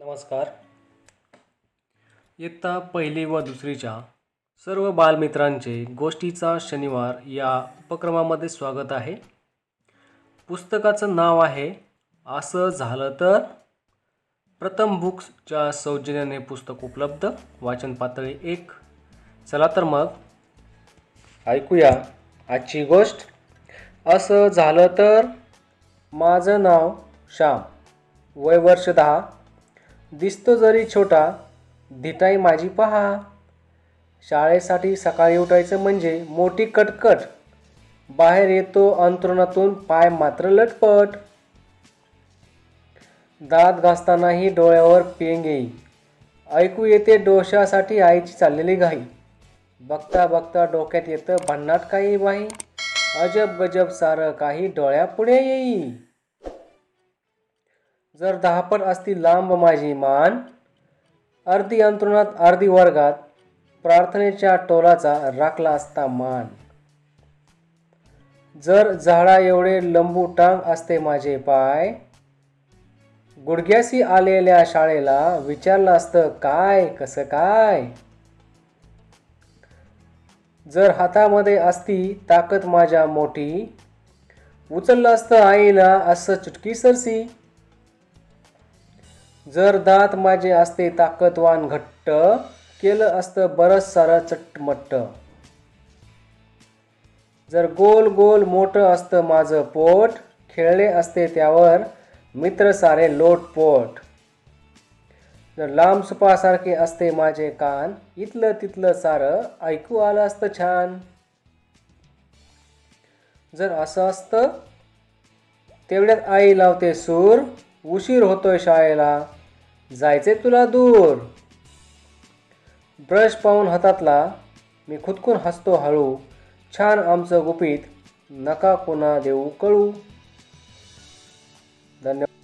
नमस्कार. इयत्ता पहिली व दुसरीच्या सर्व बालमित्रांचे गोष्टीचा शनिवार या उपक्रमामध्ये स्वागत आहे. पुस्तकाचं नाव आहे असं झालं तर? प्रथम बुक्सच्या सौजन्याने पुस्तक उपलब्ध वाचन पातळी एक. चला तर मग. ऐकूया आजची गोष्ट. असं झालं तर? माझं नाव श्याम. वय वर्ष दहा. दिसतो जरी छोटा धिटाई माझी पहा. शाळेसाठी सकाळी उठायचं म्हणजे मोठी कटकट. बाहेर येतो अंतरुणातून पाय मात्र लटपट. दात घासतानाही डोळ्यावर पेंग. येई ऐकू येते डोशासाठी आईची चाललेली घाई. बघता बघता डोक्यात येतं भन्नाट काही बाई. अजब गजब सारं काही डोळ्यापुढे येई. जर दहापट असती लांब माझी मान अर्धी अंतरुणात अर्धी वर्गात प्रार्थनेच्या टोलाचा राखला असता मान. जर झाडा एवढे लंबू टांग असते माझे पाय गुडघ्याशी आलेल्या शाळेला विचारलं असतं काय कसं काय? जर हातामध्ये असती ताकद माझ्या मोठी उचललं असतं आईला असं चुटकी सरसी जर दात माझे असते ताकदवान घट्ट केलं असतं बरंच सारं चटमट्ट जर गोल गोल मोठं असतं माझं पोट खेळले असते त्यावर मित्र सारे लोटपोट. जर लांब सुपासारखे असते माझे कान इथलं तिथलं सारं ऐकू आलं असतं छान. जर असं असतं तेवढ्यात आई लावते सूर उशीर होतोय शाळेला. जायचे तुला दूर. ब्रश पाहून हातातला मी खुदकून हसतो हळू. छान आमचं गुपित नका कोणा देऊ कळू. धन्यवाद.